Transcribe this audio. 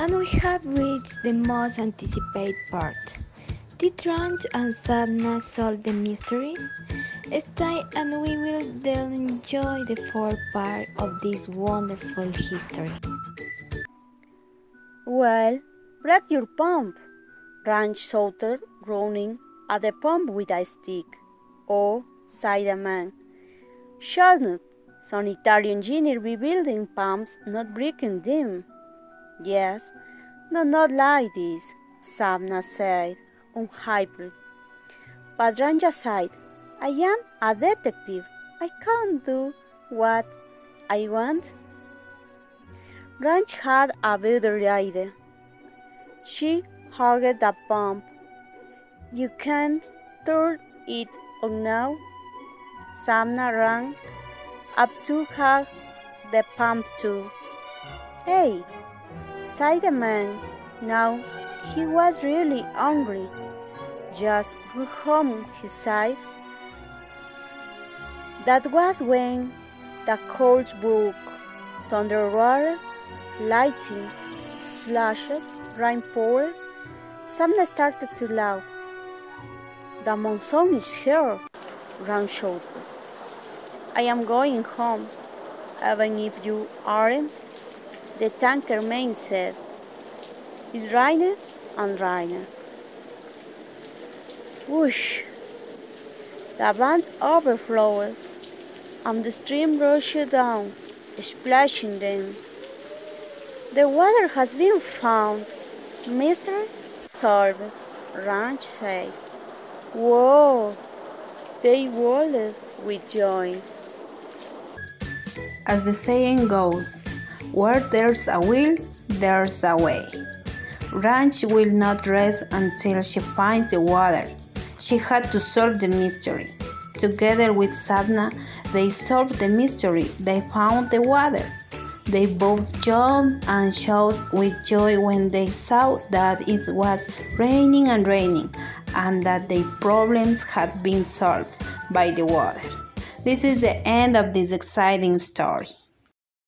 And we have reached the most anticipated part. Did Ranch and Sadna solve the mystery? Stay and we will then enjoy the fourth part of this wonderful history. Well, break your pump, Ranch shouted, groaning at the pump with a stick. Oh, sighed the man. Shall not sanitary engineer be building pumps, not breaking them? Yes, no, not like this, Sadna said, unhyped. But Ranja sighed, I am a detective. I can't do what I want. Ranch had a better idea. She hugged the pump. You can't turn it on now. Sadna ran up to hug the pump too. Hey, sighed the man. Now he was really hungry. Just go home, he sighed. That was when the cold broke, thunder roared, lightning slashed, rain poured. Sadna started to laugh. The monsoon is here, Ran shouted. I am going home, even if you aren't, the tanker man said. It rained and rained. Whoosh! The band overflowed, and the stream rushed down, splashing them. The water has been found, Mr. Sorbet, Ranch said. Whoa! They wailed with uh, joy. As the saying goes, where there's a will, there's a way. Ranch will not rest until she finds the water. She had to solve the mystery. Together with Sadna, they solved the mystery. They found the water. They both jumped and shouted with joy when they saw that it was raining and raining and that their problems had been solved by the water. This is the end of this exciting story.